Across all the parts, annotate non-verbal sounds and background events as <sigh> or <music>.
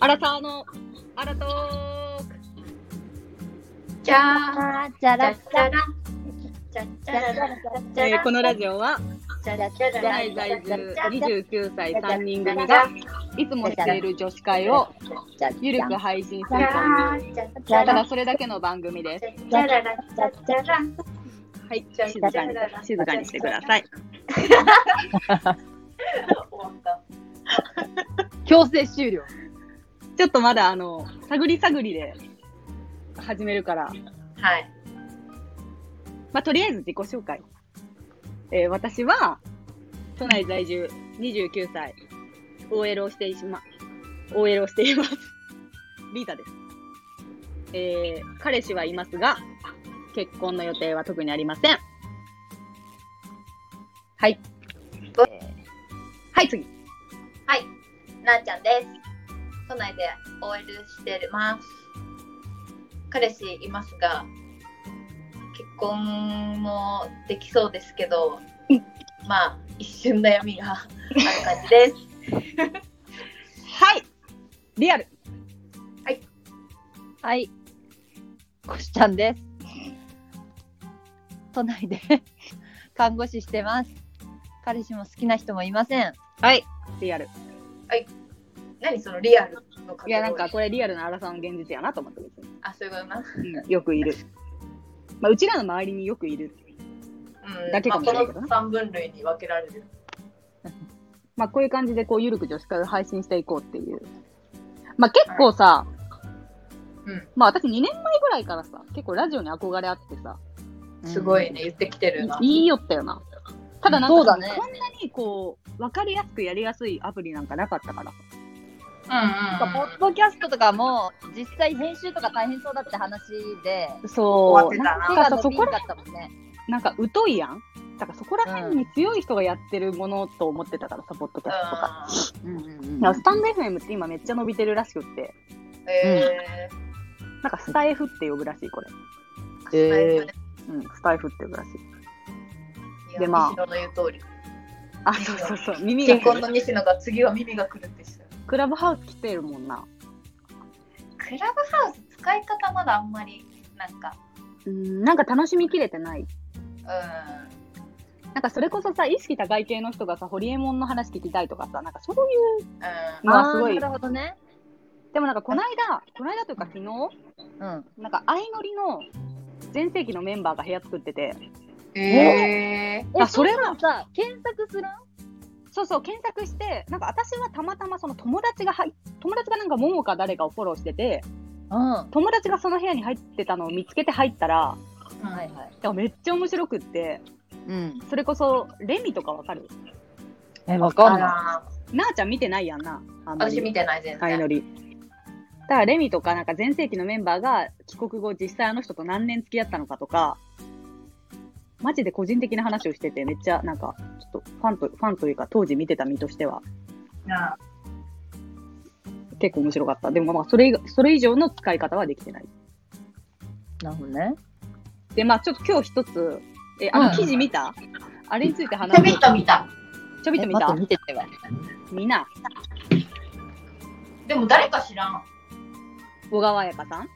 アラサーのアラトークじゃあ、あー、じゃらじゃじゃらん。じゃじゃらららじゃらえーこのラジオはじゃじゃら都ら内在住29歳3人組がいつもしている女子会をじゃゆるく配信すじゃる番ら組じゃじゃらただそれだけの番組ですじゃららじゃじゃらん。はい静かに静かにしてください終わった。強制終了。ちょっとまだあの探り探りで始めるからはい。まあ、とりあえず自己紹介。えー私は、都内在住29歳、OL をしていま、OL をしています。<laughs> リータです。えー彼氏はいますが、結婚の予定は特にありません。はい。おはい、次。はい。なーちゃんです。都内で OL してます。彼氏いますが、結婚もできそうですけどうん、まあ、一瞬悩みがある感じです。<laughs> はい。リアル。はい。こしちゃんです。都内で <laughs> 看護師してます。彼氏も好きな人もいません。はい。リアル。何そのリアルのいや、なんかこれリアルな荒さんの現実やなと思って別に。あ、そういうことな。うんよくいる。まあ、うちらの周りによくいる。うん、だけかもしれないけどなまあ、この3分類に分けられる。<laughs> まあ、こういう感じで、こう、ゆるく女子会を配信していこうっていう。まあ、結構さ、うんまあ、私2年前ぐらいからさ、結構ラジオに憧れあってさ、すごいね、言ってきてるな。いいよったよな。ただなんか、そうだねこんなにこう、わかりやすくやりやすいアプリなんかなかったからさ。うんポッドキャストとかも実際編集とか大変そうだって話でそう。なんかさ、そこ、ら。なんか疎いやんだからそこら辺に強い人がやってるものと思ってたからさ、ポッドキャストとか。うんうんうんスタンド FM って今めっちゃ伸びてるらしくって、うん。えなんかスタイフって呼ぶらしい、これ。ー、えうん、スタイフって呼ぶらしい。いやでまあ西野の言う通り。あ、そうそうそう。耳が新婚の西野が次は耳が来るって。クラブハウス来てるもんな。クラブハウス使い方まだあんまり、なんか、うん、なんか楽しみきれてない。うなんかそれこそさ、意識高い系の人がさ、ホリエモンの話聞きたいとかさ、なんかそういん。うのはすごいな。るほどね。でもなんかこの間、この間というか昨日、うん。なんか相乗りの全盛期のメンバーが部屋作ってて、えあそれはさ、検索するそうそう、検索して、なんか私はたまたまその友達が入っ友達がなんか桃か誰かをフォローしてて、うん。は友達がその部屋に入ってたのを見つけて入ったら、ー。いはい。めっちゃ面白くって、うん。それこそレミとかわかる？え、わかんない。あなあちゃん見てないやんな。あ私見てない全然。相乗り。だからレミとかなんか全盛期のメンバーが帰国後実際あの人と何年付き合ったのかとか、マジで個人的な話をしててめっちゃなんかちょっとファンと、ファンというか当時見てた身としては結構面白かった。でもまあそれそれ以上の使い方はできてない。なるほどね。でまあちょっと今日一つ、え、あうんの記事見た、あれについて話ちょびっと見た。えちょびっと見た？見ててわ。みんな、でも誰か知らん。小川彩香さん？うん。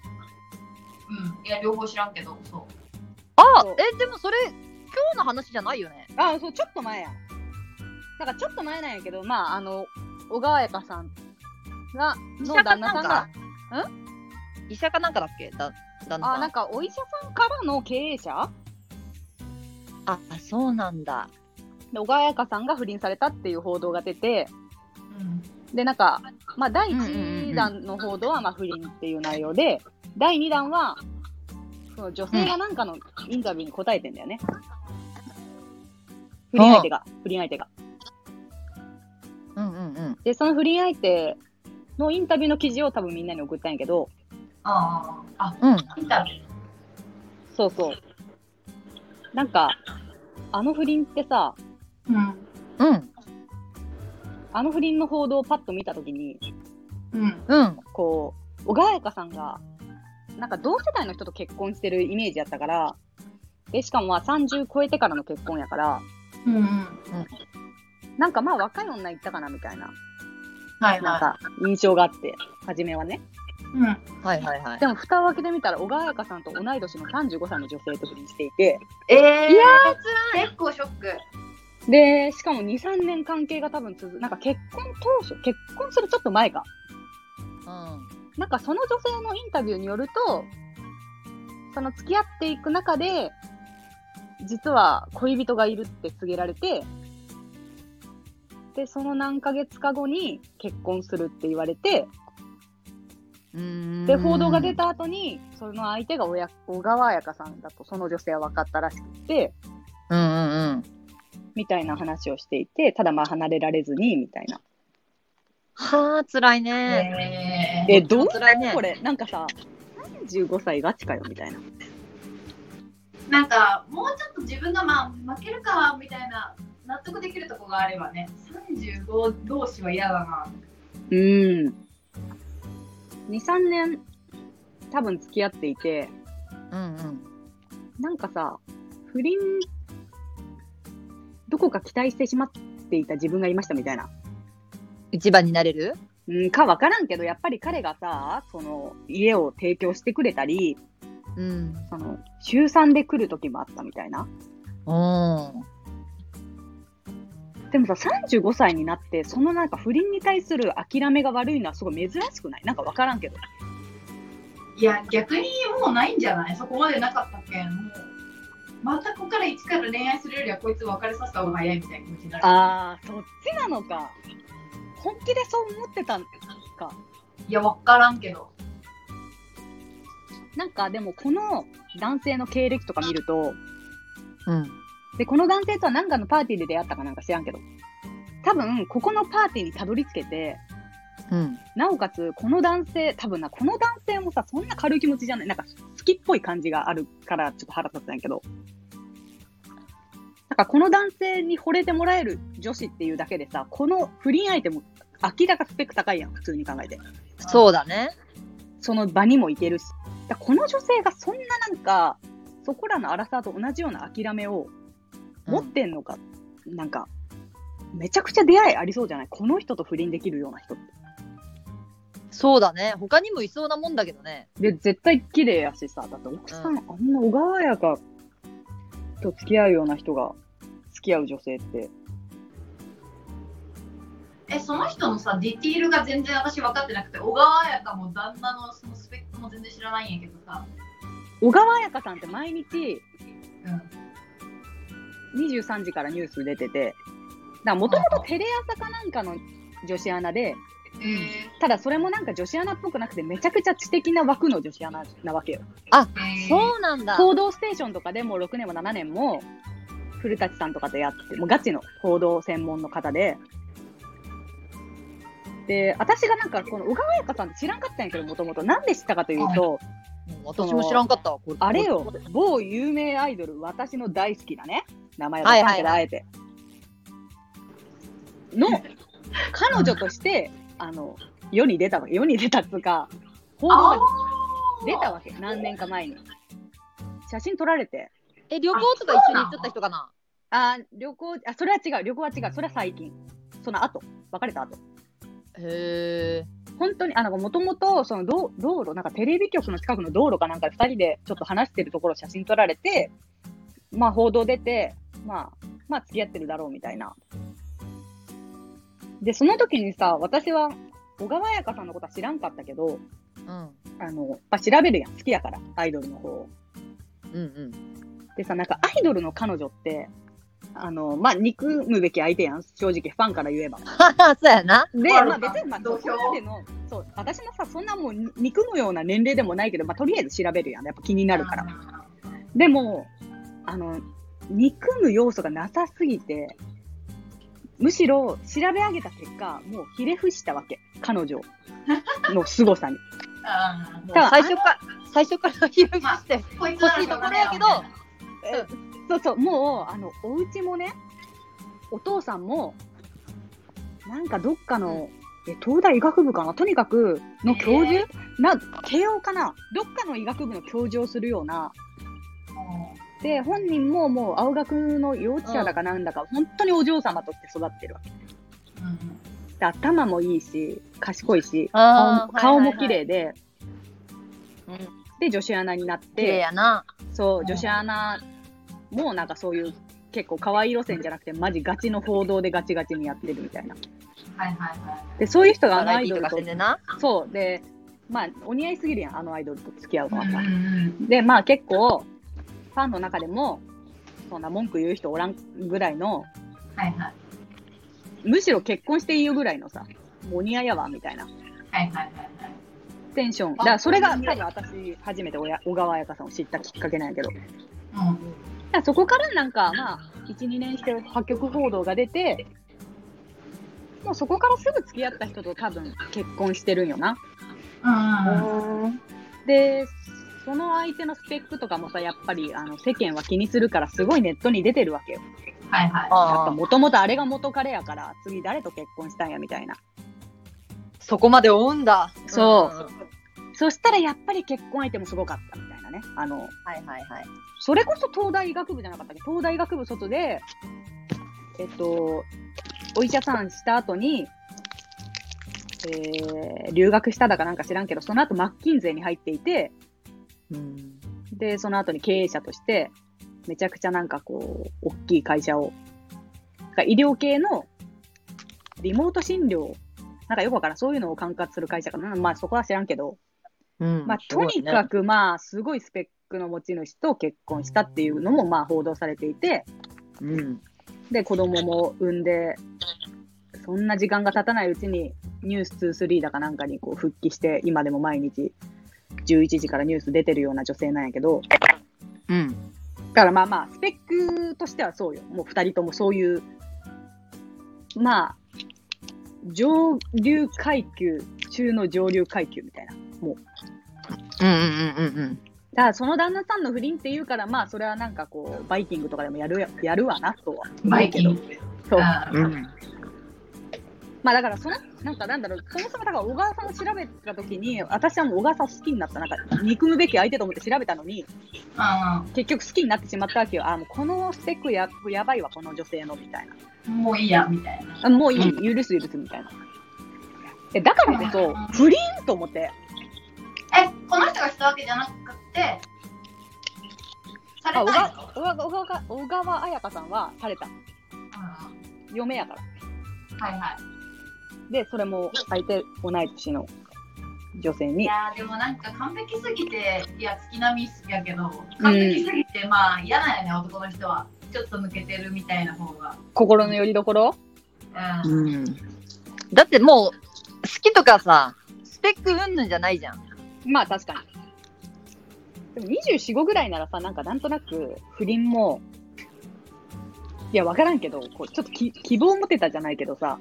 いや、両方知らんけど、そう。あえ、でもそれ、今日の話じゃないよね？あ、そう、ちょっと前や。だからちょっと前なんやけど、まあ、あの、小川彩香さんが、の旦那さんが、医者かなんかだっけ？だ旦那さあ、なんかお医者さんからの経営者？あ、そうなんだ。で小川彩香さんが不倫されたっていう報道が出て、うん。で、なんか、まあ、第うんうんうんう1ん弾の報道は、まあ、不倫っていう内容で、第2弾は、その女性がなんかのインタビューに答えてんだよね。不倫相手が、不倫相手が。うんうんうん。で、その不倫相手のインタビューの記事を多分みんなに送ったんやけど、ああ。あ、うん。インタビュー？そうそう。なんか、あの不倫ってさ、うん。うん。あの不倫の報道をパッと見たときに、うん。うん。こう、小川彩香さんが、なんか同世代の人と結婚してるイメージやったから、で、しかもまあ30超えてからの結婚やから、うんうん。なんかまあ若い女行ったかなみたいな、はいはなんか印象があって。初めはね。うん。はいはいはいでも、蓋を開けてみたら、小川彩香さんと同い年の35歳の女性と不倫していて、えー、いや結構ショック。で、しかも2、3年関係が多分続く、なんか結婚当初、結婚するちょっと前か。うんなんかその女性のインタビューによると、その付き合っていく中で、実は恋人がいるって告げられて、で、その何ヶ月か後に結婚するって言われて、うんで、報道が出た後に、その相手が親小川彩香さんだと、その女性は分かったらしくて、うんうんうんみたいな話をしていて、ただまあ離れられずに、みたいな。はあ辛いねええ、どう辛いねこれ、なんかさ、35歳ガチかよ、みたいな。なんか、もうちょっと自分がまあ負けるかみたいな納得できるとこがあればね、35同士は嫌だな。うん。2、3年、多分付き合っていて、うんうんなんかさ、不倫、どこか期待してしまっていた自分がいましたみたいな。一番になれる？うん、かわからんけど、やっぱり彼がさ、その、家を提供してくれたり、うんその、週3で来る時もあったみたいな。うんでもさ、35歳になって、そのなんか不倫に対する諦めが悪いのはすごい珍しくない？なんかわからんけど。いや、逆にもうないんじゃない？そこまでなかったっけん。もう、またここから一から恋愛するよりはこいつ別れさせた方が早いみたいな気持ちになる。あー、そっちなのか。本気でそう思ってたんか？いや、わからんけど。なんかでもこの男性の経歴とか見ると、うんで、この男性とは何かのパーティーで出会ったかなんか知らんけど、多分、ここのパーティーにたどり着けて、うんなおかつ、この男性、多分な、この男性もさ、そんな軽い気持ちじゃない、なんか好きっぽい感じがあるから、ちょっと腹立つんやけど、なんかこの男性に惚れてもらえる女子っていうだけでさ、この不倫相手も明らかスペック高いやん、普通に考えて。そうだね。その場にも行けるし。だこの女性がそんななんか、そこらの荒さと同じような諦めを持ってんのか、なんか、めちゃくちゃ出会いありそうじゃない？この人と不倫できるような人って。そうだね。他にもいそうなもんだけどね。で、絶対綺麗やしさ、だって奥さん、あんな小川彩香と付き合うような人が付き合う女性って、え、その人のさ、ディティールが全然私分かってなくて、小川彩香も旦那のそのスペックも全然知らないんやけどさ。小川彩香さんって毎日うん。23時からニュース出てて、だからもともとテレ朝かなんかの女子アナで、えただそれもなんか女子アナっぽくなくてめちゃくちゃ知的な枠の女子アナなわけよ。あー、そうなんだ報道ステーションとかでもう6年も7年も古舘さんとかとやって、もうガチの報道専門の方で、で、私がなんかこの小川彩香さんって知らんかったんやけど、もともと。なんで知ったかというと、うん私も知らんかったわこれあれよ、某有名アイドル、私の大好きなね、名前を出さんけど、あえて。の、彼女として、あの、世に出たわけ。世に出たっつうか、報道あが出たわけ。何年か前に。写真撮られて。え旅行とか一緒に行っちゃった人かな？あー、旅行、あ、それは違う。旅行は違う。それは最近。その後。別れた後。へえ本当に、あの、もともと、その道道路、なんかテレビ局の近くの道路かなんかで二人でちょっと話してるところ写真撮られて、まあ報道出て、まあ、まあ付き合ってるだろうみたいな。で、その時にさ、私は小川彩香さんのことは知らんかったけど、うんあの、まあ、調べるやん。好きやから、アイドルの方を。うんうんでさ、なんかアイドルの彼女って、あの、まあ、憎むべき相手やん。正直、ファンから言えば。<laughs> そうやなで、まあまあ別に、まあ、そ同票こまでの、そう、私もさ、そんなもうに憎むような年齢でもないけど、まあ、とりあえず調べるやん。やっぱ気になるから。でも、あの、憎む要素がなさすぎて、むしろ調べ上げた結果、もうひれ伏したわけ。彼女の凄さに。<laughs> あ最初から最初からひるしてーこいつ欲しいところやけどそうそう、もう、あの、お家もね、お父さんも、なんかどっかの、え、東大医学部かな？とにかく、の教授、な、慶応かな？どっかの医学部の教授をするような、で、本人ももう青学の幼稚舎だかなんだか、本当にお嬢様として育ってるわけ。うん。で頭もいいし、賢いし、あー顔もはいはい。はい綺麗で、うん。で、女子アナになっ綺麗て、やな。そうう、ん。女子アナもなんかそういう結構可愛い路線じゃなくて、マジガチの報道でガチガチにやってるみたいな。はいはいはい。で、そういう人があのアイドルと。そう。で、まあ、お似合いすぎるやん、あのアイドルと付き合うのはさ。で、まあ結構、ファンの中でも、そんな文句言う人おらんぐらいの、はいはい。むしろ結婚していいよぐらいのさ、お似合いやわ、みたいなはいはいはいはい。テンション。だからそれが多分私、初めておや小川彩香さんを知ったきっかけなんやけど。うん。らそこからなんか、まあ、1、2年して破局報道が出て、もうそこからすぐ付き合った人と多分結婚してるんよな。で、その相手のスペックとかもさ、やっぱりあの世間は気にするから、すごいネットに出てるわけよ。はいはい。やっぱああ。もともとあれが元彼やから、次誰と結婚したんやみたいな。そこまで追うんだ。そううんそしたらやっぱり結婚相手もすごかったみたいなね。あの、はいはいはい。それこそ東大医学部じゃなかったっけ？東大医学部外で、えっと、お医者さんした後に、えー、留学しただかなんか知らんけど、その後マッキンゼーに入っていて、うん。で、その後に経営者として、めちゃくちゃなんかこう、大きい会社を、医療系のリモート診療、なんかよくわからん、そういうのを管轄する会社かな。まあそこは知らんけど、うんまあとにかくまあすごいスペックの持ち主と結婚したっていうのもまあ報道されていて、うん。で、子供も産んで、そんな時間が経たないうちに、ニュース2、3だかなんかにこう復帰して、今でも毎日11時からニュース出てるような女性なんやけど、うん。だからまあまあ、スペックとしてはそうよ。もう二人ともそういう、まあ、上流階級中の上流階級みたいな。もう。うんうんうんうんうん。だからその旦那さんの不倫っていうから、まあそれはなんかこう、バイキングとかでもやるややるわなとはバイ思うけど。キング。そう。うんうん。まあだからその、なんかなんだろう、そもそもだから小川さんを調べたときに、私はもう小川さんを好きになった、なんか憎むべき相手と思って調べたのに、結局好きになってしまったわけよ。あ、もうこのスペックややばいわ、この女性の、みたいな。うん。もういいや、みたいな。あもういい、許す許すみたいな。えだからこそ、不倫と思って、え、この人がしたわけじゃなくて、されあ小川た小川小川小川彩香さんはされた。うん嫁やから。はいはい。で、それも相手同い年の女性いに。やーでもなんか完璧すぎて、いや、月並みやけど、完璧すぎて、まあ嫌なんやね、男の人は。ちょっと抜けてるみたいな方が。心の拠り所？うん。うん。だってもう、好きとかさ、スペックうんぬんじゃないじゃん。まあ確かに。でも24、5ぐらいならさ、なんかなんとなく不倫も、いや、わからんけど、こうちょっとき希望持てたじゃないけどさ、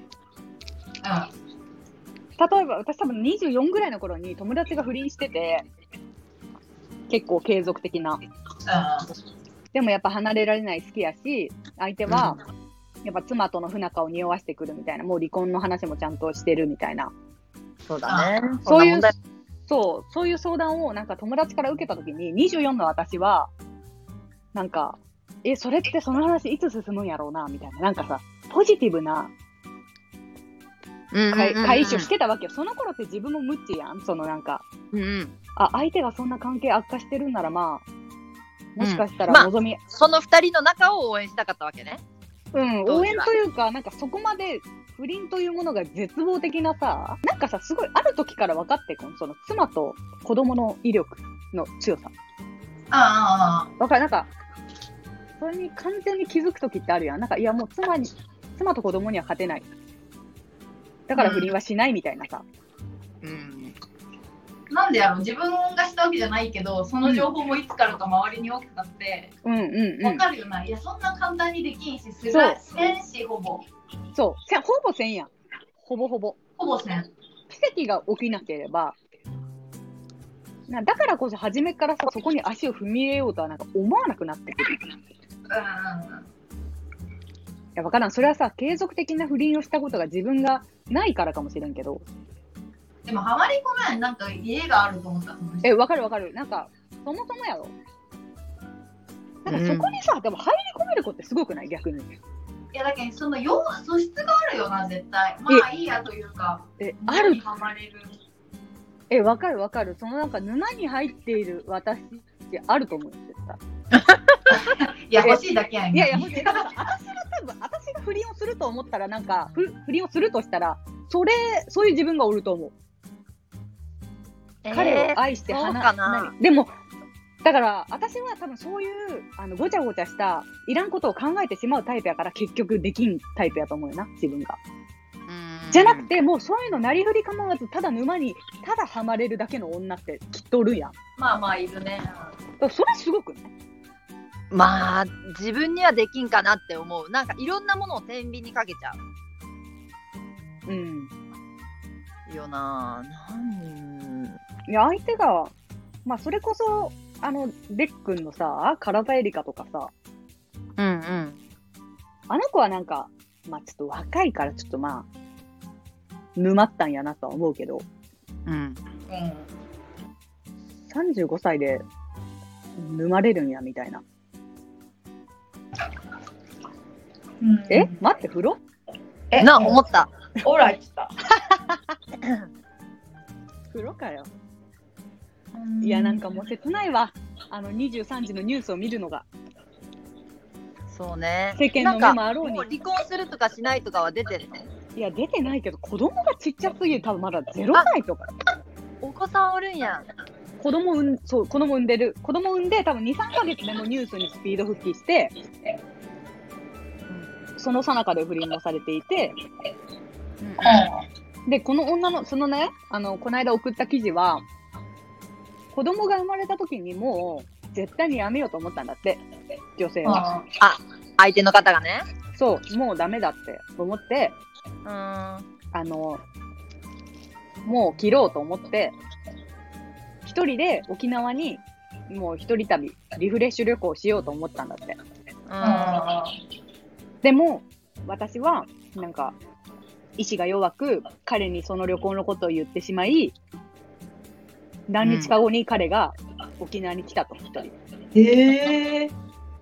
例えば私多分24ぐらいの頃に友達が不倫してて、結構継続的な。うん。でもやっぱ離れられない好きやし、相手は、やっぱ妻との不仲を匂わしてくるみたいな、もう離婚の話もちゃんとしてるみたいな。そうだね。そういうそう、そういう相談をなんか友達から受けたときに、24の私は、なんか、え、それってその話いつ進むんやろうな、みたいな。なんかさ、ポジティブな解解消してたわけよ。その頃って自分も無知やん。そのなんか、うんうん。あ、相手がそんな関係悪化してるんならまあ、もしかしたうんまあら望み、その二人の仲を応援したかったわけね。うん、応援というか、なんかそこまで不倫というものが絶望的なさ、なんかさ、すごいある時から分かってくん。その妻と子供の威力の強さ。あわかる、なんか、それに完全に気づく時ってあるやん。なんか、いやもう妻に、妻と子供には勝てない。だから不倫はしないみたいなさ。うん。あ。なんでやろう自分がしたわけじゃないけど、その情報もいつからか周りに大きくなって、うんうんうん。わかるよな。いや、そんな簡単にできんし、すらせんし、ほぼ。そう。せほぼせんやん。ほぼほぼ。ほぼせん。奇跡が起きなければ、なだからこそ初めからさ、そこに足を踏み入れようとはなんか思わなくなってくる。いうんうんうん。や、わからん。それはさ、継続的な不倫をしたことが自分がないからかもしれんけど。でも、ハマり込めん、なんか家があると思った。え、わかるわかる。なんか、そもそもやろ。なんかそこにさ、でも入り込める子ってすごくない？逆に。いやだけどその要素質があるよな絶対。まあいいやというか。え、ある？ハマれる。え、わかるわかる。そのなんか沼に入っている私ってあると思うんですよ。<laughs> いや欲しいだけやんいやいや、ほんとに私は多分、私が不倫をすると思ったら、なんか、ふ不倫をするとしたら、それ、そういう自分がおると思う。彼を愛してそう離かな。何？でも、だから、私は多分そういう、あの、ごちゃごちゃした、いらんことを考えてしまうタイプやから、結局できんタイプやと思うよな、自分が。じゃなくて、もうそういうのなりふり構わず、ただ沼に、ただハマれるだけの女ってきっとおるやん。まあまあいるねらそれすごくね。まあ自分にはできんかなって思うなんかいろんなものを天秤にかけちゃうん。うよななん？いや、相手が、まあ、それこそ、あの、デックンのさ、カラバエリカとかさ、うんうん。あの子はなんか、まあ、ちょっと若いから、ちょっとまあ、沼ったんやなとは思うけど、うん。うん35歳で沼れるんや、みたいな。うん。え？待って、風呂？え？な思った。<laughs> オーライってた。<laughs> 風呂かよ。いや、なんかもう切ないわ。あの、23時のニュースを見るのが。そうね世間の目もあろうにう離婚するとかしないとかは出てるのいや、出てないけど、子供がちっちゃすぎる。多分まだ0歳とか。お子さんおるんや子供産ん、そう、子供産んでる。子供産んで、多分2、3ヶ月でもうニュースにスピード復帰して、その最中で不倫もされていて、で、この女の、そのね、あの、この間送った記事は、子供が生まれた時にもう、絶対にやめようと思ったんだって、女性は。相手の方がねそう、もうダメだって思って、うんあの、もう切ろうと思って、一人で沖縄に、もう一人旅、リフレッシュ旅行しようと思ったんだって。でも、私は、なんか、意志が弱く、彼にその旅行のことを言ってしまい、何日か後に彼が沖縄に来たと、一人。へえ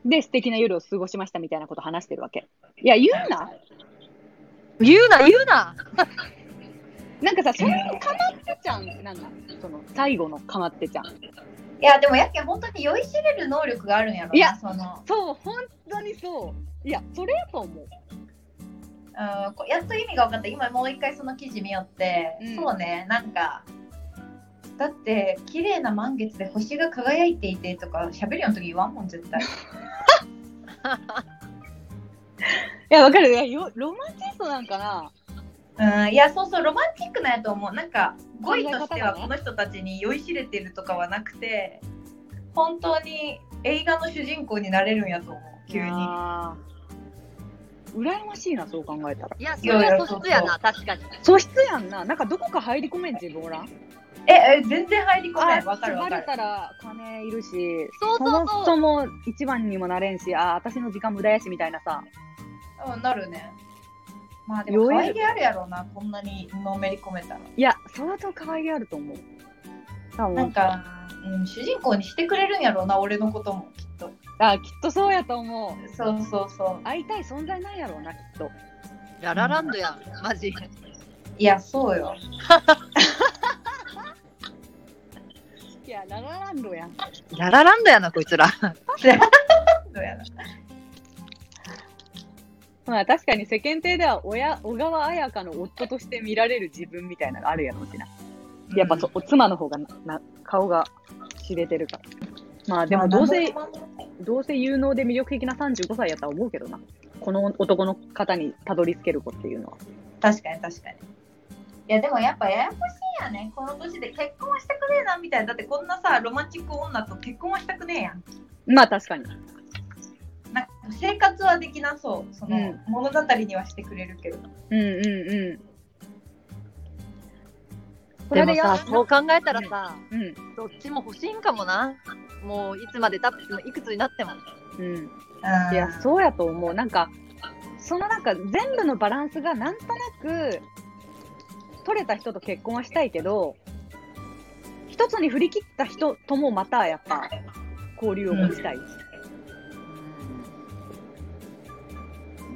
で、素敵な夜を過ごしましたみたいなこと話してるわけ。いや、言うな。言うな言うななんかさ、そのかまってちゃん、なんだ、その、最後のかまってちゃん。いやでもやけん本当に酔いしれる能力があるんやろないやそのそう、本当にそう。いや、それやと思う。うんこやっと意味が分かった今もう一回その記事見よって、うんそうねなんかだって綺麗な満月で星が輝いていてとか喋るような時言わんもん絶対。<laughs> いや、わかる。いやよロマンチストなんかな。うんいやそうそうロマンチックなんやと思う。なんか語彙としてはこの人たちに酔いしれてるとかはなくて本当に映画の主人公になれるんやと思う。急に。羨ましいな、そう考えたら。いやそれは素質やな確かに。素質やんな。なんかどこか入り込めん自分おらんええ全然入り込めんわかるわかる。たら金いるし、そうそうそう。もそも一番にもなれんし、あー私の時間無駄やしみたいなさ。うんなるね。まあでも可愛げあるやろうなこんなにのめり込めたら。いや、相当可愛げあると思う。多分。なんか、うん、主人公にしてくれるんやろうな俺のこともきっと。あきっとそうやと思う。そうそうそう。会いたい存在なんやろうな、きっと。ララランドやマジいやそうよ <laughs> いや、ララランドやん。ララランドやなこいつらどうやなまあ確かに世間体では親小川彩香の夫として見られる自分みたいなのがあるやろうしな。やっぱそ、妻の方がなな顔が知れてるから。まあでもどうせ、どうせ有能で魅力的な35歳やったら思うけどな。この男の方にたどり着ける子っていうのは。確かに確かにいやでもやっぱややこしいやね。この年で結婚はしたくねえなみたいな。だってこんなさロマンチック女と結婚はしたくねえやん。まあ確かに。なんか生活はできなそう。その、うん。物語にはしてくれるけど。うんうんうん。こでもれでやさそう考えたらさうん。どっちも欲しいんかもな。もういつまでたってもいくつになっても。うん。うん。いや、そうやと思う。なんか、そのなんか全部のバランスがなんとなく取れた人と結婚はしたいけど、一つに振り切った人ともまたやっぱ交流を持ちたい。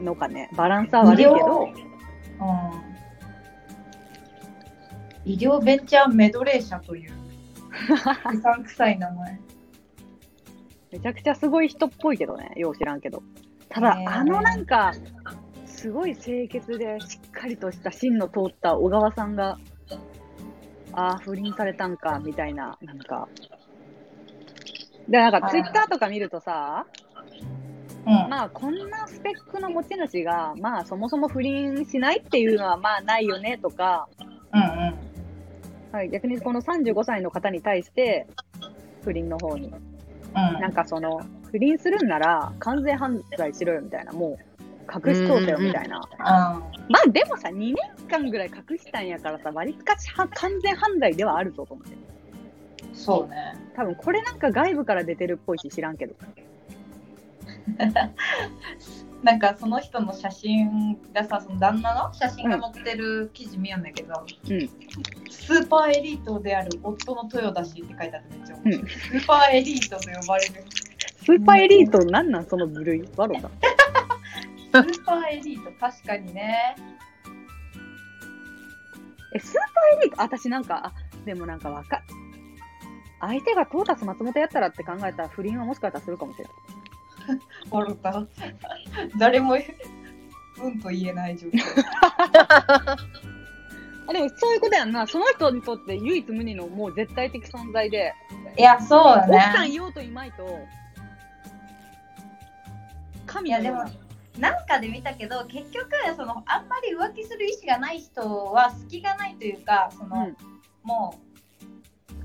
のかね。バランスは悪いけど、うん、医療ベンチャーメドレー社という <laughs> うさんくさい名前めちゃくちゃすごい人っぽいけどね。よう知らんけど。ただ、あのなんか、すごい清潔でしっかりとした芯の通った小川さんが、ああ、不倫されたんか、みたいな、なんか。で、なんかツイッターとか見るとさ、うん。まあこんなスペックの持ち主が、まあそもそも不倫しないっていうのはまあないよねとか、うんうん。はい、逆にこの35歳の方に対して、不倫の方に、うん。なんかその、不倫するんなら完全犯罪しろよみたいな、もう隠し通せよみたいな。まあでもさ、2年間ぐらい隠したんやからさ、割りかしは完全犯罪ではあるぞと思って。うん、そうね。多分これなんか外部から出てるっぽいし知らんけど。<laughs> なんかその人の写真がさ、その旦那の写真が載ってる記事見るんだけど、うんスーパーエリートである夫の豊田氏って書いてあってめっちゃ面白い。うんスーパーエリートと呼ばれる。スーパーエリートなんなん？その部類ワロか。スーパーエリート、確かにね。え、スーパーエリート私なんか、あ、でもなんかわか相手がトータス松本やったらって考えたら不倫はもしかしたらするかもしれない。おるた。誰もうんと言えない状況。<laughs> あでもそういうことやんな。その人にとって唯一無二のもう絶対的存在で、いや、そうだ奥さんね。いようといまいと、神いや、でもな、なんかで見たけど、結局、その、あんまり浮気する意思がない人は隙がないというか、その、うん。もう、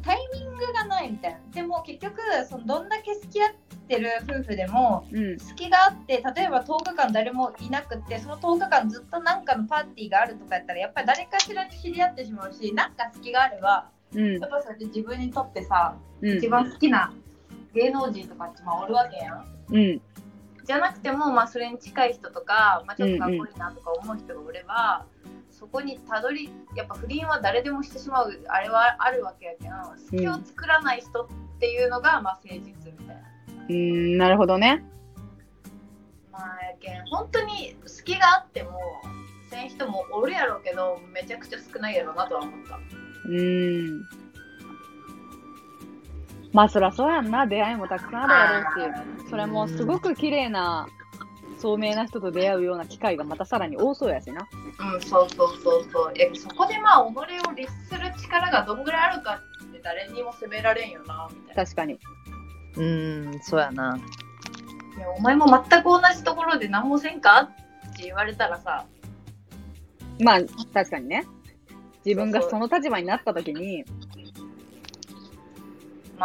タイミングがないみたいな。でも結局、そのどんだけ付き合ってる夫婦でも、うん、隙があって例えば10日間誰もいなくってその10日間ずっと何かのパーティーがあるとかやったらやっぱり誰かしらに知り合ってしまうしなんか隙があればうん。やっ、ぱそうやって自分にとってさ、うん。一、番好きな芸能人とかってまあおるわけやん。うん、じゃなくても、まあ、それに近い人とか、まあ、ちょっとかっこいいなとか思う人がおれば、そこにたどりやっぱ不倫は誰でもしてしまうあれはあるわけやけど隙を作らない人っていうのが、まあ、誠実みたいな。うーん、なるほどね。まあやけん本当に隙があってもせん人もおるやろうけどめちゃくちゃ少ないやろうなとは思った。うーん。まあそらそうやんな、出会いもたくさんあるやろうし、それもすごく綺麗な、聡明な人と出会うような機会がまたさらに多そうやしな。うん、そうそうそうそう。えそこでまあ己を律する力がどんぐらいあるかって誰にも責められんよなみたいな。確かに。うーん、そうやな。いやお前も全く同じところで何もせんかって言われたらさ、まあ確かにね。自分がその立場になった時に、ま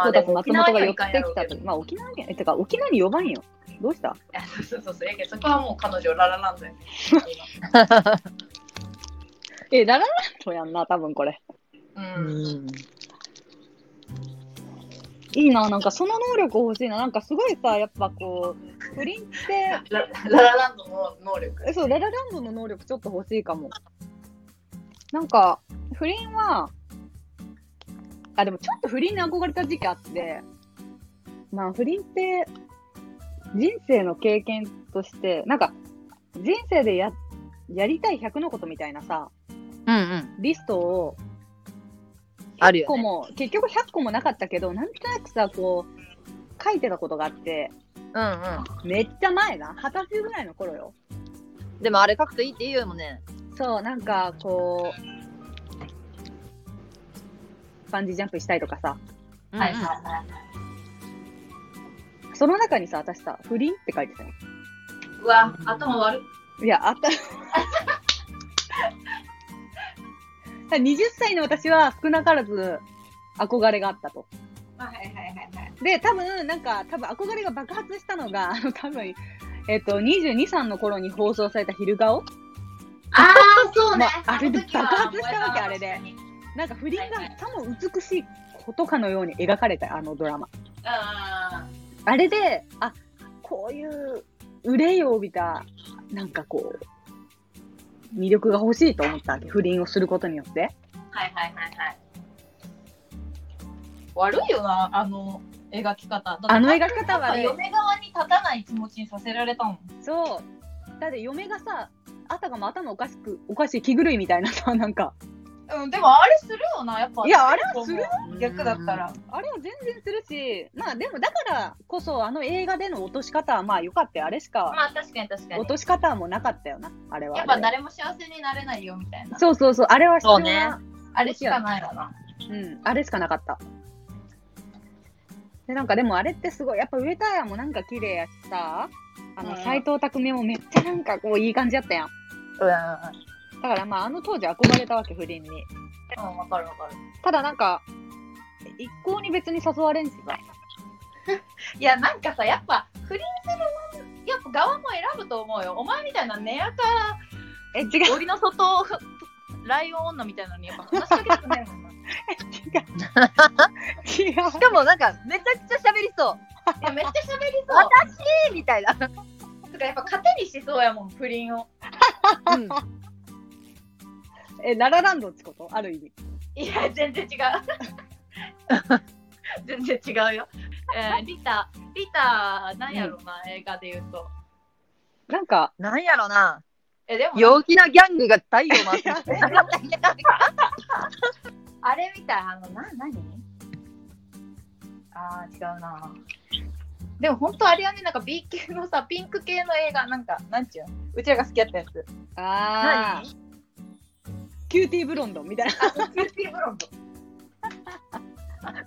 そうだ松本が寄ってきた時、まあ沖縄県、え、てか沖縄に呼ばんよ。どうした？<laughs> そうそうそう。やけどそこはもう彼女ララランドやね。え、ララランドやんな、多分これ。う。うんん。いいな、なんかその能力欲しいな。なんかすごいさ、やっぱこう、不倫って、ラララランドの能力。えそう、ララランドの能力ちょっと欲しいかも。なんか、不倫は、あ、でもちょっと不倫に憧れた時期あって、まあ不倫って、人生の経験として、なんか、人生でや、やりたい100のことみたいなさ、うんうん。リストを、100あるよね。個も、結局100個もなかったけど、なんとなくさ、こう、書いてたことがあって、うんうめっちゃ前な、二十歳ぐらいの頃よ。ん。でもあれ書くといいって言うよもんね。そう、なんかこう、バンジージャンプしたいとかさ、はいはいはい。その中にさ、私さ、不倫って書いてたよ。うわ、頭悪っ。いや、あった。<laughs> 20歳の私は少なからず憧れがあったと。はいはいはいはい。で、多分、なんか、多分憧れが爆発したのが、あの、多分、えっと、22、3の頃に放送された昼顔ああ、そうね。まああれで爆発したわけあれでなんか不倫がさも美しいことかのように描かれた、あのドラマ。ああれで、あ、こういう憂いを帯びた、なんかこう、魅力が欲しいと思ったわけ。不倫をすることによって。ーはいはいはいはい。悪いよな、あの描き方。あの描き方はね、嫁側に立たない気持ちにさせられたもん。そう。だって嫁がさ、あたかも頭おかしく、おかしい気狂いみたいなさ、なんか、うん、でもあれするよな、やっぱ。いやあれはするよ逆だったら。あれは全然するし、まあでもだからこそ、あの映画での落とし方はまあよかったよ。あれしか、まあ確かに確かに。落とし方もなかったよな、あれは。やっぱ誰も幸せになれないよみたいな。そうそうそう、あれは必要な、あれしかないわな。うん、あれしかなかった。で、なんかでもあれってすごい、やっぱ上田屋もなんか綺麗やしさ、あの、うん斎藤匠もめっちゃなんかこういい感じやったやん。うん。だからまああの当時憧れたわけ、不倫に。うん、わかるわかる。ただなんか、一向に別に誘われんしさ。<laughs> いや、なんかさ、やっぱ、不倫するもん、やっぱ側も選ぶと思うよ。お前みたいな寝垢、え、違う、檻の外、<laughs> ライオン女みたいなのに、やっぱ話しかけたくないもんな。い違う。違う。<laughs> しかもなんかめちゃくちゃ喋りそう。や、めっちゃ喋りそう。えーみたいな。とか、やっぱ糧にしそうやもん、不倫を。うん。え、ララランドってこと？ある意味。いや、全然違う。<laughs> 全然違うよ。えー、<laughs> リタ、リタ、なんやろな、映画で言うと。なんか、なんやろな。え、でも、陽気なギャングが太陽回ってきて。<laughs> あれみたい、あの、な、なにあー、違うな。でも本当あれはね、なんか B 級のさ、ピンク系の映画、なんか、なんちゅうの？うちらが好きやったやつ。あー、キューティーブロンドみたいな。あ、キューティーブロンド。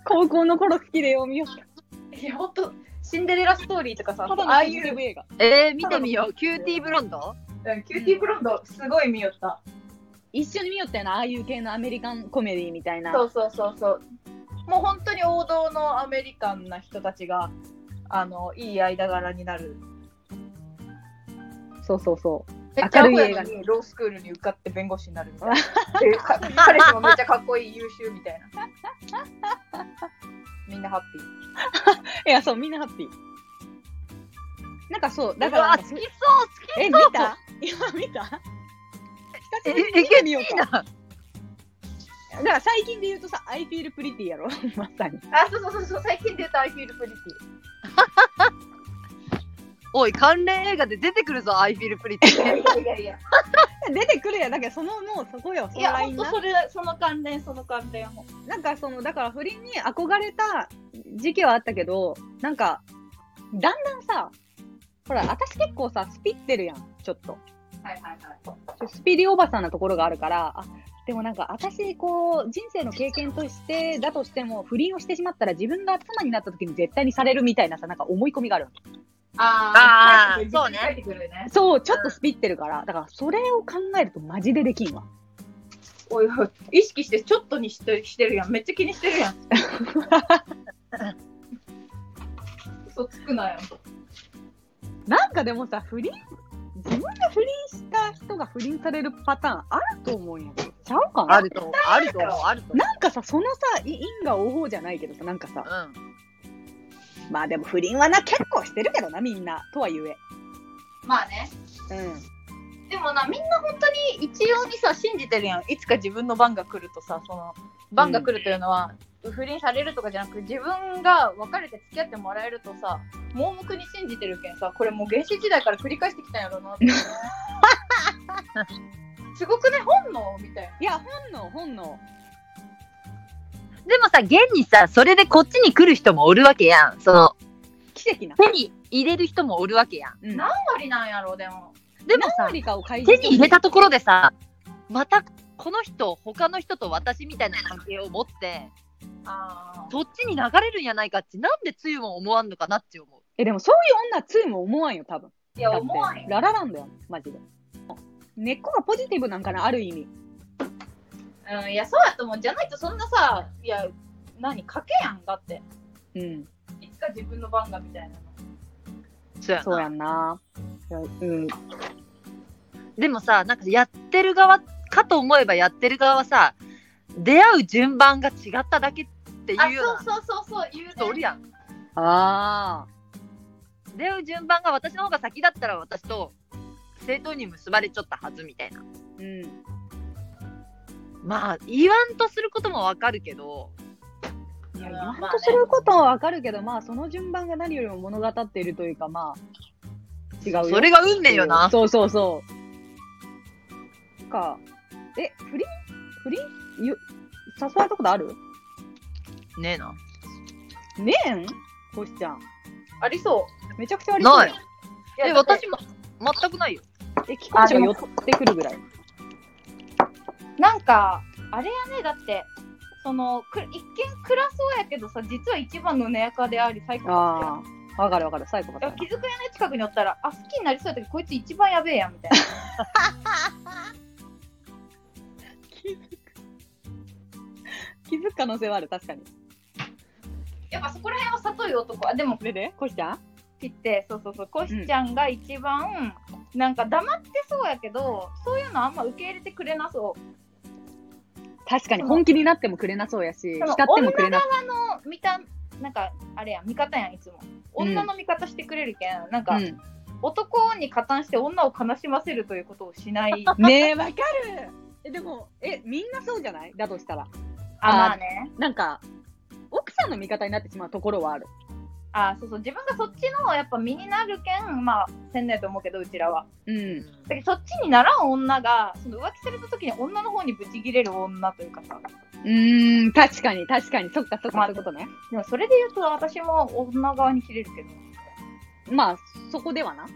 高校の頃好きでよ、見よう。いや、ほんと、シンデレラストーリーとかさ、ただのああいう、映画。えー、見てみよう。キューティーブロンド？うんキューティーブロンド、すごい見よった。一緒に見よったよな、ああいう系のアメリカンコメディみたいな。そうそうそうそう。もう本当に王道のアメリカンな人たちが、あの、いい間柄になる。そうそうそう。明るい映画にロースクールに受かって弁護士になるみたいな。<laughs> <laughs> 彼氏もめっちゃかっこいい優秀みたいな。<laughs> みんなハッピー。いや、そう、みんなハッピー。なんかそう、だだから好きそう好きえ、見そう。た？今見た？え、見てみようか。な。だから最近で言うとさ、I feel pretty やろ、まさに。あ、そうそうそうそう、最近出た I feel pretty。おい、関連映画で出てくるぞ、アイフィールプリティ。いやいやいや。<laughs> 出てくるやん。だけど、そのもうそこよ、そいや、のラインな。ほんとそれ、その関連、その関連。なんかその、だから不倫に憧れた時期はあったけど、なんか、だんだんさ、ほら、私結構さ、スピってるやん、ちょっと。はいはいはい。スピリおばさんなところがあるから、あ、でもなんか私、こう、人生の経験として、だとしても、不倫をしてしまったら自分が妻になった時に絶対にされるみたいなさ、なんか思い込みがあるわけ。ああーそうね。そう、ちょっとスピってるから、だからそれを考えるとマジでできんわ。おいおい、意識してちょっとにしてしてるやん。めっちゃ気にしてるやん。<laughs> 嘘つくなよ。なんかでもさ、不倫、自分で不倫した人が不倫されるパターンあると思うんやけど、ちゃうかな？あると思う、あると思う、あると思なんかさ、そのさ、い因果応報じゃないけどさ、なんかさ、う。まあでも不倫はな、結構してるけどな、みんな。とは言え。まあね。うん。でもな、みんな本当に一様にさ、信じてるやん。いつか自分の番が来るとさ、その、番が来るというのは、不倫されるとかじゃなく、自分が別れて付き合ってもらえるとさ、盲目に信じてるけんさ、これもう原始時代から繰り返してきたんやろなって。<laughs> すごくね、本能みたいな。いや、本能、本能。ん。でもさ、現にさ、それでこっちに来る人もおるわけやん。その、奇跡な。手に入れる人もおるわけやん。うん。何割なんやろ、でも。でもさ手に入れたところでさ、またこの人、他の人と私みたいな関係を持って、あそっちに流れるんやないかって、なんでつゆも思わんのかなって思う。え、でもそういう女、ついも思わんよ、多分。いや、思わんよ。ララランドやん、マジで。根っこがポジティブなんかな、ある意味。うん、いや、そうやと思う。じゃないとそんなさ、いや、何、賭けやんだって。うん。いつか自分の番がみたいなの。そうやなそうやんな。うん。でもさ、なんかやってる側かと思えばやってる側はさ、出会う順番が違っただけっていううなそうそうそうそう、言うね。人おるやん。ああ。出会う順番が私の方が先だったら私と正当に結ばれちゃったはずみたいな。うん。まあ、言わんとすることもわかるけど、いや、うん言わんまあねとすることはわかるけど、まあ、その順番が何よりも物語っているというか、まあ、違うよ。それが運命よな。そうそうそう。か、え、不倫？不倫？ゆ誘われたことある？ねえな。ねえん？こしちゃん。ありそめちゃくちゃありそう。ないいえ、私も、全くないよ。え、機関車が寄ってくるぐらい。なんか、あれやね、だって、その、く一見暗そうやけどさ、実は一番の根垢であり、サイコパスやんああ、わかるわかる。サイコパスやないや気づくやね、近くにおったら、あ、好きになりそうやったけど、こいつ一番やべえやん、みたいな。<laughs> 気づく可能性はある、確かに。やっぱそこら辺は悟い男は、でも、でで、こしちゃん？切って、そうそうそう、コシちゃんが一番、なんか黙ってそうやけど、そういうのあんま受け入れてくれなそう。確かに本気になってもくれなそうやし、その浸ってもくれな女側の見た、なんか、あれやん、味方やん、いつも。女の味方してくれるけん、なんか、うん、男に加担して女を悲しませるということをしない。<laughs> ねえ、わかるえ、でも、え、みんなそうじゃない？だとしたら。あ、まあね。なんか、奥さんの味方になってしまうところはある。あ、そうそう、自分がそっちのやっぱ身になるけん、まあ、せんねえと思うけど、うちらは。うん。だけどそっちにならん女が、その浮気された時に女の方にブチギレる女というかさ。うーん、確かに、確かに。そっか、そっか、まあそういうことね。でもそれで言うと私も女側に切れるけど。まあ、そこではな。うん。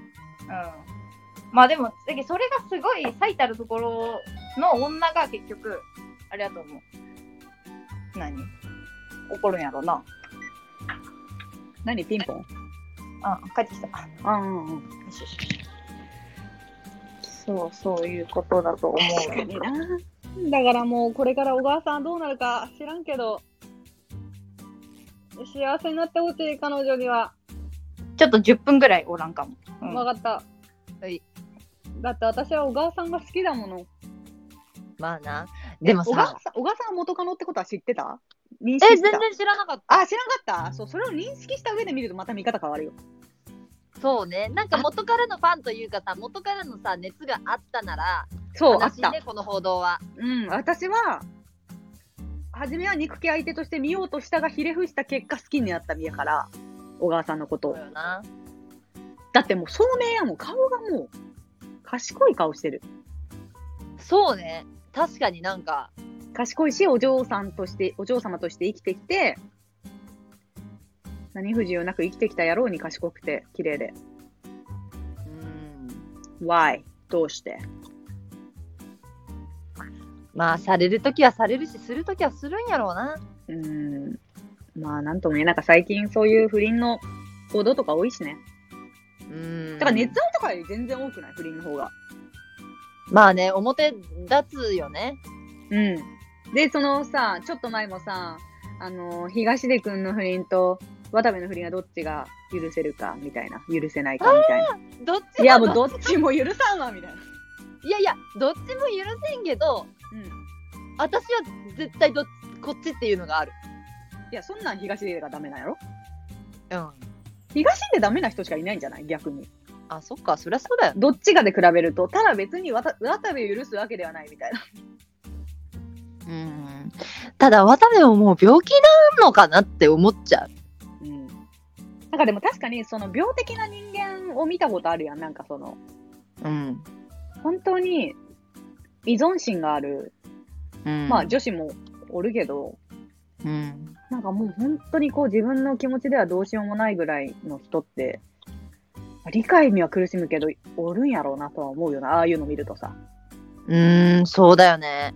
まあでも、だけどそれがすごい最たるところの女が結局、あれだと思う。何？怒るんやろな。何、ピンポン？あ、帰ってきた。あうんうん。そう、そういうことだと思確かにな。だからもう、これから小川さんどうなるか知らんけど、幸せになってほしい、彼女には。う。ちょっと10分ぐらいおらんかも。うんわかった。はい。だって私は小川さんが好きだもの。まあな。でも小川さ、さん小川さんが元カノってことは知ってた？認え、識した全然知らなかった。あ、知らなかった？そう、それを認識した上で見るとまた見方変わるよ。そうね。なんか元からのファンというかさ、元からのさ、熱があったなら、そう、あっね、この報道は。うん、私は、初めは憎き相手として見ようとしたが、ひれ伏した結果好きになった身やから、小川さんのことをそう。よな。だってもう、聡明やもん、顔がもう、賢い顔してる。そうね。確かになんか、賢いし、お嬢さんとして、お嬢様として生きてきて、何不自由なく生きてきた野郎に賢くて、綺麗で。うん。Why? どうして？まあ、されるときはされるし、するときはするんやろうな。うーん。まあ、なんとも言えなんか最近そういう不倫の報道とか多いしね。うん。だから熱愛とかより全然多くない？不倫の方が。まあね、表立つよね。うん。で、そのさ、ちょっと前もさ、あの、東出くんの不倫と渡部の不倫はどっちが許せるかみたいな。許せないかみたいな。どっちもいや、もうどっちも許さんわみたいな。いやいや、どっちも許せんけど、うん。私は絶対どっこっちっていうのがある。いや、そんなん東出がダメなんやろ？うん。東出ダメな人しかいないんじゃない？逆に。あ、そっか、そりゃそうだよ。どっちがで比べると、ただ別に渡渡部を許すわけではないみたいな。うん。ただ、渡部ももう病気なのかなって思っちゃう。うん。なんかでも確かにその病的な人間を見たことあるやん。なんかその、うん。本当に依存心がある、うん、まあ女子もおるけど、うん。なんかもう本当にこう自分の気持ちではどうしようもないぐらいの人って、理解には苦しむけど、おるんやろうなとは思うよな。ああいうの見るとさ。うーん、そうだよね。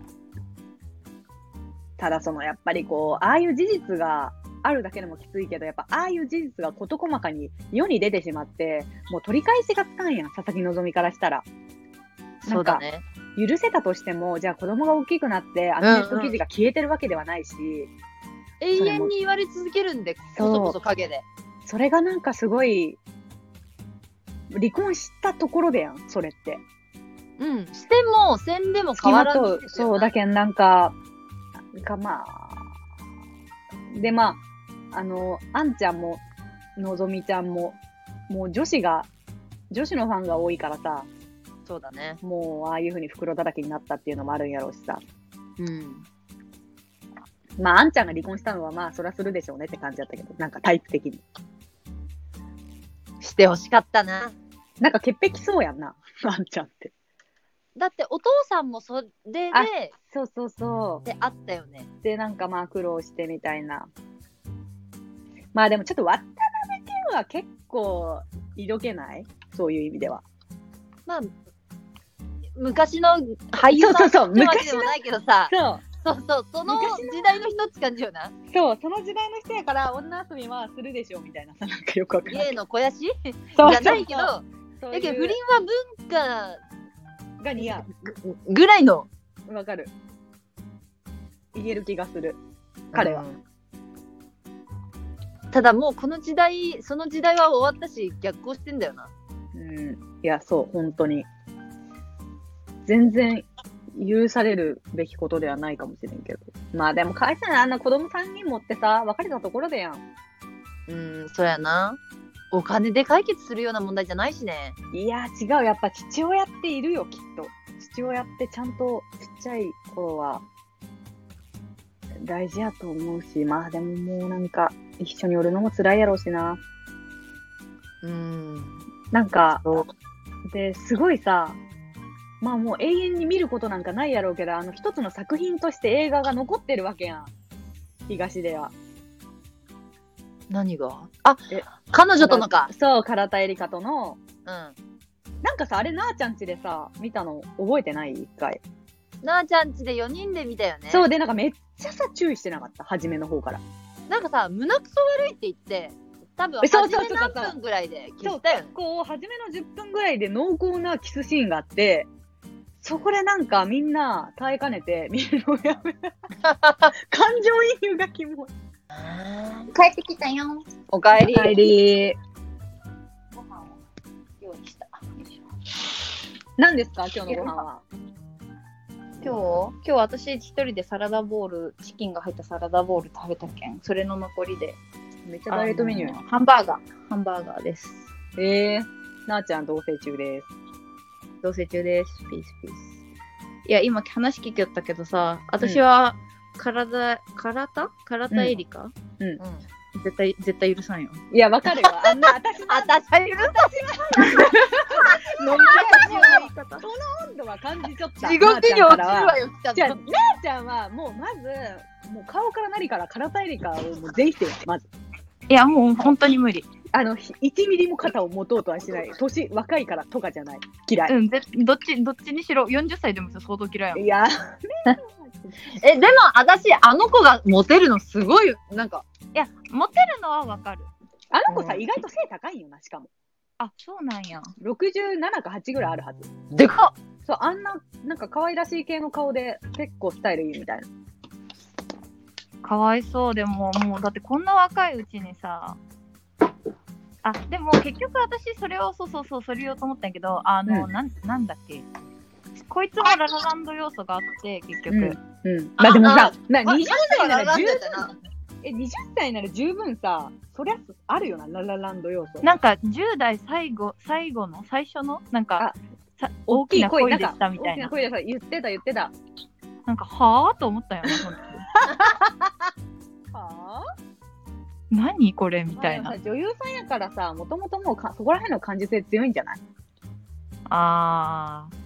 ただそのやっぱりこう、ああいう事実があるだけでもきついけど、やっぱああいう事実が事細かに世に出てしまって、もう取り返しがつかんやん、佐々木希からしたら。そうだね。許せたとしても、じゃあ子供が大きくなって、あのネット記事が消えてるわけではないし、永遠に言われ続けるんで、こそこそ陰で。それがなんかすごい、離婚したところでやん、それって。うん。しても、せんでも変わらとず。そう、だけんなんか、なんかまあ、でまあ、あの、あんちゃんも、のぞみちゃんも、もう女子が、女子のファンが多いからさ、そうだね。もうああいう風に袋だらけになったっていうのもあるんやろうしさ。うん。まあ、あんちゃんが離婚したのはまあ、そらするでしょうねって感じだったけど、なんかタイプ的に。してほしかったな。なんか潔癖そうやんな、<laughs> あんちゃんって。だってお父さんもそれであそうそうそであったよね。う。で、なんかまあ苦労してみたいな。まあでもちょっと渡辺謙は結構色気ない？そういう意味では。まあ、昔の俳優さんそうそうそうってわけでもないけどさ、そう。そうそう、その時代の人って感じよな。そう、その時代の人やから女遊びはするでしょみたいなさ、なんかよくわかんない。芸の肥やし？じそうゃないけど、だけど不倫は文化が似合ぐらいの。う。わかる。言える気がする。彼はうんただもうこの時代、その時代は終わったし、逆行してんだよな。うん。いや、そう、本当に。全然許されるべきことではないかもしれんけど。まあでも、会社にあんな子供3人持ってさ、別れたところでやん。うん、そうやな。お金で解決するような問題じゃないしね。いや、違う。やっぱ父親っているよ、きっと。父親ってちゃんとちっちゃい頃は大事やと思うし、まあでももうなんか一緒におるのも辛いやろうしな。うん。なんか、で、すごいさ、まあもう永遠に見ることなんかないやろうけど、あの一つの作品として映画が残ってるわけやん。東では。何が？あえ、彼女とのか。そう、唐田エリカとの。うん。なんかさ、あれなあちゃんちでさ、見たの覚えてない？一回。なあちゃんちで4人で見たよね。そうで、なんかめっちゃさ、注意してなかった？初めの方から。なんかさ、胸くそ悪いって言って、多分えそう初そうそうめ何分ぐらいで消したよね。こう、初めの10分ぐらいで濃厚なキスシーンがあって、そこでなんかみんな耐えかねて見るのをやめ <laughs> 感情移入がキモい。帰ってきたよ。おかえり。帰り。ご飯を用意した。何ですか今日のご飯は？今日？今日私一人でサラダボールチキンが入ったサラダボール食べたけんそれの残りでめっちゃダイエットメニュあのハンバーガーハンバーガーですー。えー、なあちゃん同棲中です。同棲中ですピースピースいや今話聞きよったけどさ私は体、体？体エリカ、うん。絶対絶対許さんよいや、わかるよ。あんな、私のあたしゃ許飲み会中その温度は感じちゃった。地獄に落ちるわよ、ちゃんじゃあ、なちゃんはもうまず、もう顔から何から体エリカをもう全否定、まず。いやもう本当に無理あの、ひ1ミリも肩を持とうとはしない。年若いからとかじゃない。嫌い。うんぜどっちどっちにしろ40歳でも相当嫌いやもんいや、え、でも私、あの子がモテるのすごい、なんか、いやモテるのはわかる。あの子さ、うん。意外と背高いんよな、しかも。あそうなんや。67か8ぐらいあるはず。でかっ。そう、あんな、なんか可愛らしい系の顔で、結構スタイルいいみたいな。かわいそう。でももうだってこんな若いうちにさ。あでも結局私それをそうそうそうそれ言おうと思ったんやけどあの、うん。なんなんだっけこいつもララランド要素があって結局、うん。うん。あまあでもさあ、な20歳なら十分、え、20歳なら十分さ、そりゃあるよな、ララランド要素。なんか10代最後最後の最初のなんかあさ大きな恋でしたみたいな大きな声でさ、言ってた言ってた。なんかはあと思ったよね本当にはぁ何これみたいな女優さんやからさ、もともともうかそこら辺の感受性強いんじゃない？あー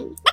う